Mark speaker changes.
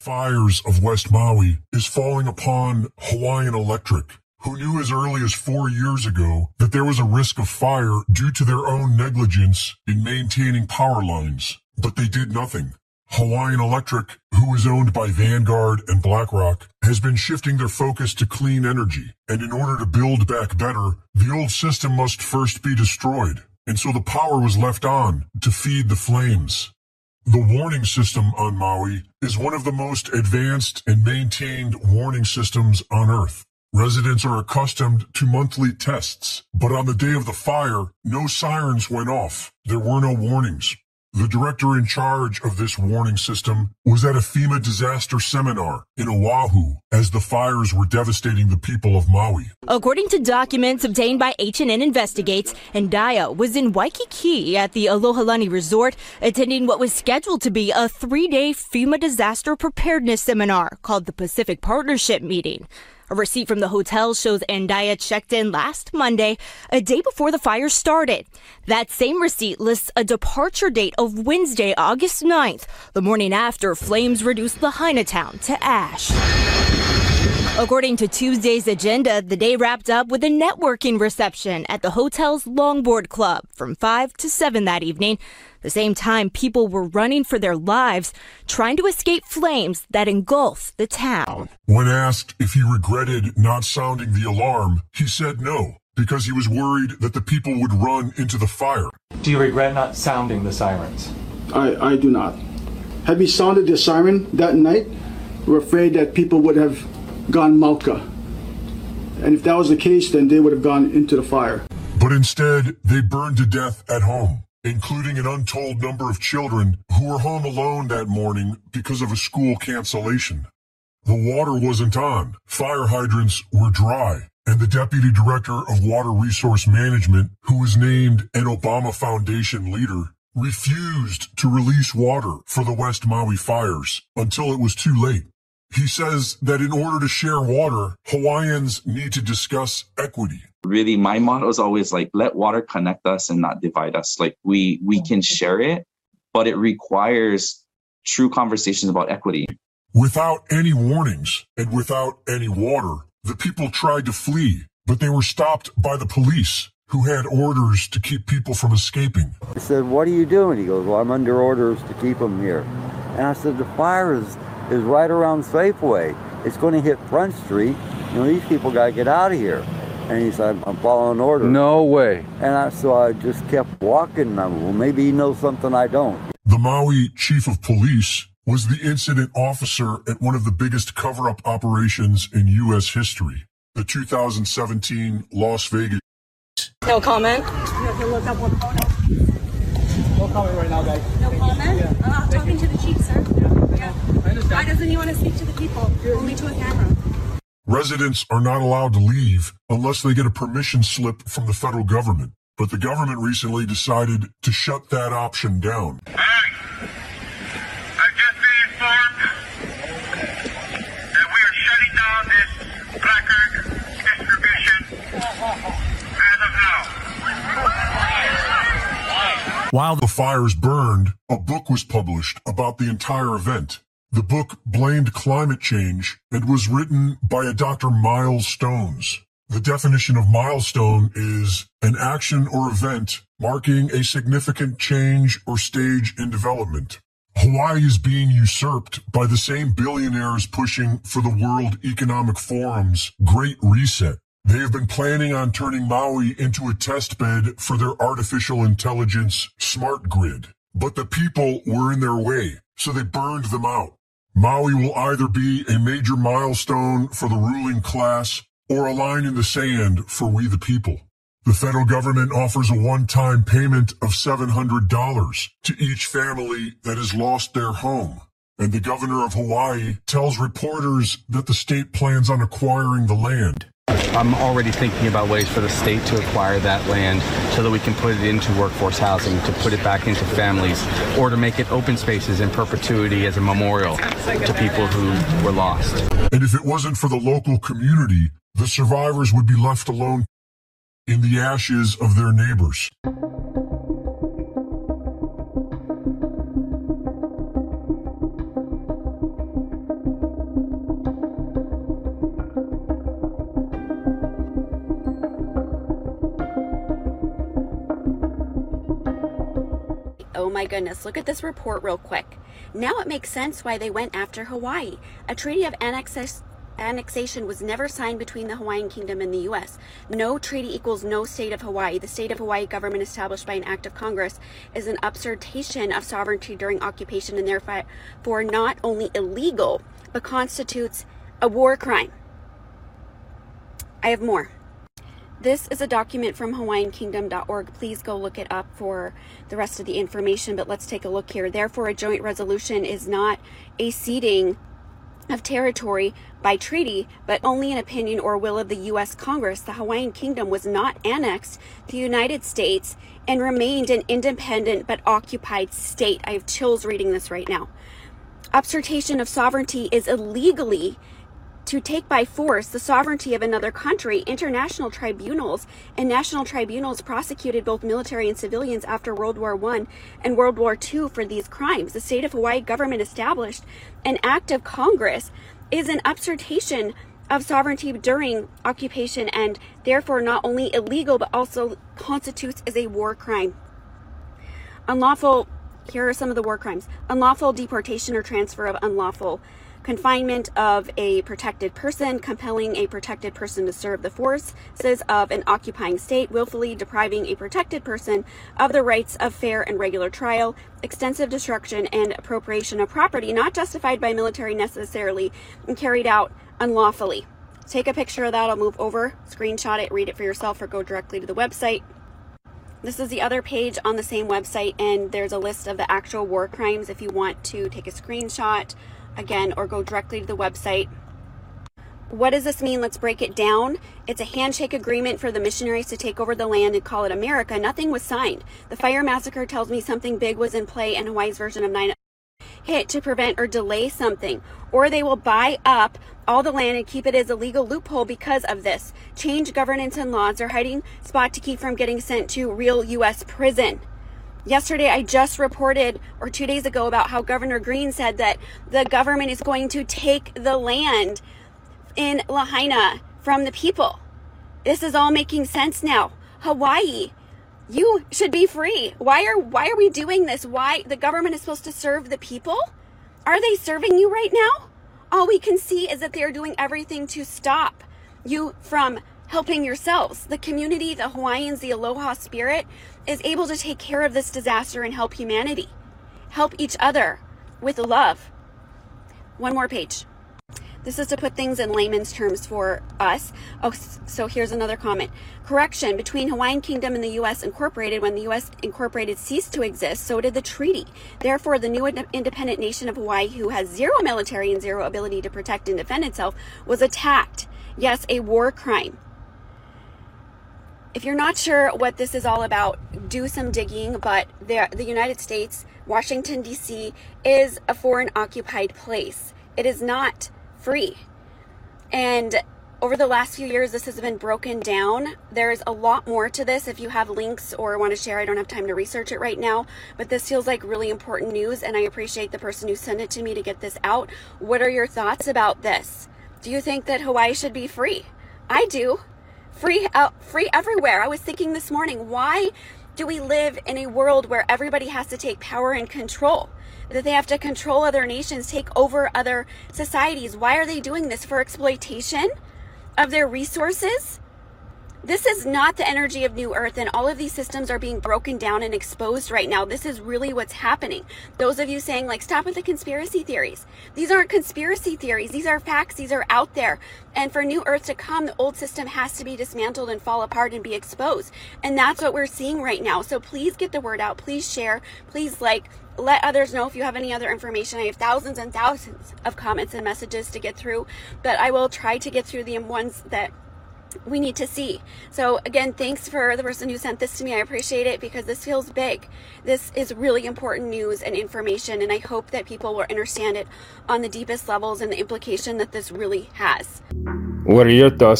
Speaker 1: fires of West Maui is falling upon Hawaiian Electric, who knew as early as four years ago that there was a risk of fire due to their own negligence in maintaining power lines, but they did nothing. Hawaiian Electric, who is owned by Vanguard and BlackRock, has been shifting their focus to clean energy. And in order to build back better, the old system must first be destroyed. And so the power was left on to feed the flames. The warning system on Maui is one of the most advanced and maintained warning systems on Earth. Residents are accustomed to monthly tests, but on the day of the fire, no sirens went off. There were no warnings. The director in charge of this warning system was at a FEMA disaster seminar in Oahu as the fires were devastating the people of Maui.
Speaker 2: According to documents obtained by HNN Investigates, Andaya was in Waikiki at the Alohilani Resort attending what was scheduled to be a three-day FEMA disaster preparedness seminar called the Pacific Partnership Meeting. A receipt from the hotel shows Andaya checked in last Monday, a day before the fire started. That same receipt lists a departure date of Wednesday, August 9th, the morning after flames reduced Lahaina town to ash. According to Tuesday's agenda, the day wrapped up with a networking reception at the hotel's Longboard Club from 5 to 7 that evening. The same time, people were running for their lives, trying to escape flames that engulfed the town.
Speaker 1: When asked if he regretted not sounding the alarm, he said no, because he was worried that the people would run into the fire.
Speaker 3: Do you regret not sounding the sirens?
Speaker 4: I, I do not. Had we sounded the siren that night, we're afraid that people would have gone mauka. And if that was the case, then they would have gone into the fire.
Speaker 1: But instead, they burned to death at home, including an untold number of children who were home alone that morning because of a school cancellation. The water wasn't on, fire hydrants were dry, and the deputy director of water resource management, who was named an Obama Foundation leader, refused to release water for the West Maui fires until it was too late. He says that in order to share water, Hawaiians need to discuss equity.
Speaker 5: Really, my motto is always like, let water connect us and not divide us. Like we we can share it, but it requires true conversations about equity.
Speaker 1: Without any warnings and without any water, the people tried to flee, but they were stopped by the police who had orders to keep people from escaping.
Speaker 6: I said, What are you doing? He goes, Well, I'm under orders to keep them here. And I said, The fire is, is right around Safeway. It's going to hit Front Street. You know, these people got to get out of here. And he said, I'm following orders.
Speaker 7: No way.
Speaker 6: And I, so I just kept walking. And I, well, maybe he knows something I don't.
Speaker 1: The Maui chief of police was the incident officer at one of the biggest cover up operations in U.S. history, the 2017 Las Vegas.
Speaker 8: No comment?
Speaker 9: You have to look up what photo.
Speaker 4: No comment right now, guys.
Speaker 9: No comment?
Speaker 4: Yeah.
Speaker 9: Uh, I'm talking to the chief, sir. Yeah.
Speaker 4: I understand.
Speaker 9: Why doesn't he want to speak to the people? Only to a camera.
Speaker 1: Residents are not allowed to leave unless they get a permission slip from the federal government. But the government recently decided to shut that option down.
Speaker 10: Hi. I've just been informed that we are shutting down this placard distribution as of now.
Speaker 1: While the fires burned, a book was published about the entire event. The book blamed climate change and was written by a Dr. Miles Stones. The definition of milestone is an action or event marking a significant change or stage in development. Hawaii is being usurped by the same billionaires pushing for the World Economic Forum's Great Reset. They have been planning on turning Maui into a test bed for their artificial intelligence smart grid. But the people were in their way, so they burned them out. Maui will either be a major milestone for the ruling class or a line in the sand for we the people. The federal government offers a one-time payment of $700 to each family that has lost their home. And the governor of Hawaii tells reporters that the state plans on acquiring the land.
Speaker 7: I'm already thinking about ways for the state to acquire that land so that we can put it into workforce housing, to put it back into families, or to make it open spaces in perpetuity as a memorial to people who were lost.
Speaker 1: And if it wasn't for the local community, the survivors would be left alone in the ashes of their neighbors.
Speaker 8: My goodness, look at this report real quick. Now it makes sense why they went after Hawaii. A treaty of annexation annexation was never signed between the Hawaiian Kingdom and the U.S. No treaty equals no state of Hawaii. The state of Hawaii government established by an act of Congress is an usurpation of sovereignty during occupation and therefore not only illegal, but constitutes a war crime. I have more. This is a document from HawaiianKingdom.org. Please go look it up for the rest of the information, but let's take a look here. Therefore, a joint resolution is not a ceding of territory by treaty, but only an opinion or will of the U.S. Congress. The Hawaiian Kingdom was not annexed to the United States and remained an independent but occupied state. I have chills reading this right now. Usurpation of sovereignty is illegally to take by force the sovereignty of another country, international tribunals and national tribunals prosecuted both military and civilians after World War I and World War II for these crimes. The state of Hawaii government established an act of Congress is an usurpation of sovereignty during occupation and therefore not only illegal but also constitutes as a war crime. Unlawful, here are some of the war crimes unlawful deportation or transfer of unlawful confinement of a protected person, compelling a protected person to serve the forces of an occupying state, willfully depriving a protected person of the rights of fair and regular trial, extensive destruction and appropriation of property not justified by military necessarily and carried out unlawfully. Take a picture of that. I'll move over, screenshot it, read it for yourself, or go directly to the website. This is the other page on the same website, and there's a list of the actual war crimes if you want to take a screenshot again or go directly to the website. What does this mean? Let's break it down. It's a handshake agreement for the missionaries to take over the land and call it America. Nothing was signed. The fire massacre tells me something big was in play and Hawaii's version of 9 hit to prevent or delay something. Or they will buy up all the land and keep it as a legal loophole because of this. Change governance and laws or hiding spot to keep from getting sent to real U.S. prison. Yesterday, I just reported, or two days ago, about how Governor Green said that the government is going to take the land in Lahaina from the people. This is all making sense now. Hawaii, you should be free. Why are why are we doing this? Why the government is supposed to serve the people? Are they serving you right now? All we can see is that they are doing everything to stop you from helping yourselves. The community, the Hawaiians, the Aloha spirit is able to take care of this disaster and help humanity, help each other with love. One more page. This is to put things in layman's terms for us. Oh, so here's another comment. Correction between Hawaiian Kingdom and the U.S. Incorporated, when the U.S. Incorporated ceased to exist, so did the treaty. Therefore, the new independent nation of Hawaii, who has zero military and zero ability to protect and defend itself, was attacked. Yes, a war crime. If you're not sure what this is all about, do some digging. But the, United States, Washington, D.C., is a foreign occupied place. It is not free. And over the last few years, this has been broken down. There's a lot more to this. If you have links or want to share, I don't have time to research it right now, but this feels like really important news, and I appreciate the person who sent it to me to get this out. What are your thoughts about this? Do you think that Hawaii should be free? I do free uh, free everywhere. I was thinking this morning, why do we live in a world where everybody has to take power and control? That they have to control other nations, take over other societies. Why are they doing this for exploitation of their resources? This is not the energy of New Earth, and all of these systems are being broken down and exposed right now. This is really what's happening. Those of you saying, like, stop with the conspiracy theories. These aren't conspiracy theories. These are facts. These are out there. And for New Earth to come, the old system has to be dismantled and fall apart and be exposed. And that's what we're seeing right now. So please get the word out. Please share. Please like, let others know if you have any other information. I have thousands and thousands of comments and messages to get through, but I will try to get through the ones that we need to see. So again, thanks for the person who sent this to me. I appreciate it because this feels big. This is really important news and information, and I hope that people will understand it on the deepest levels and the implication that this really has.
Speaker 11: What are your thoughts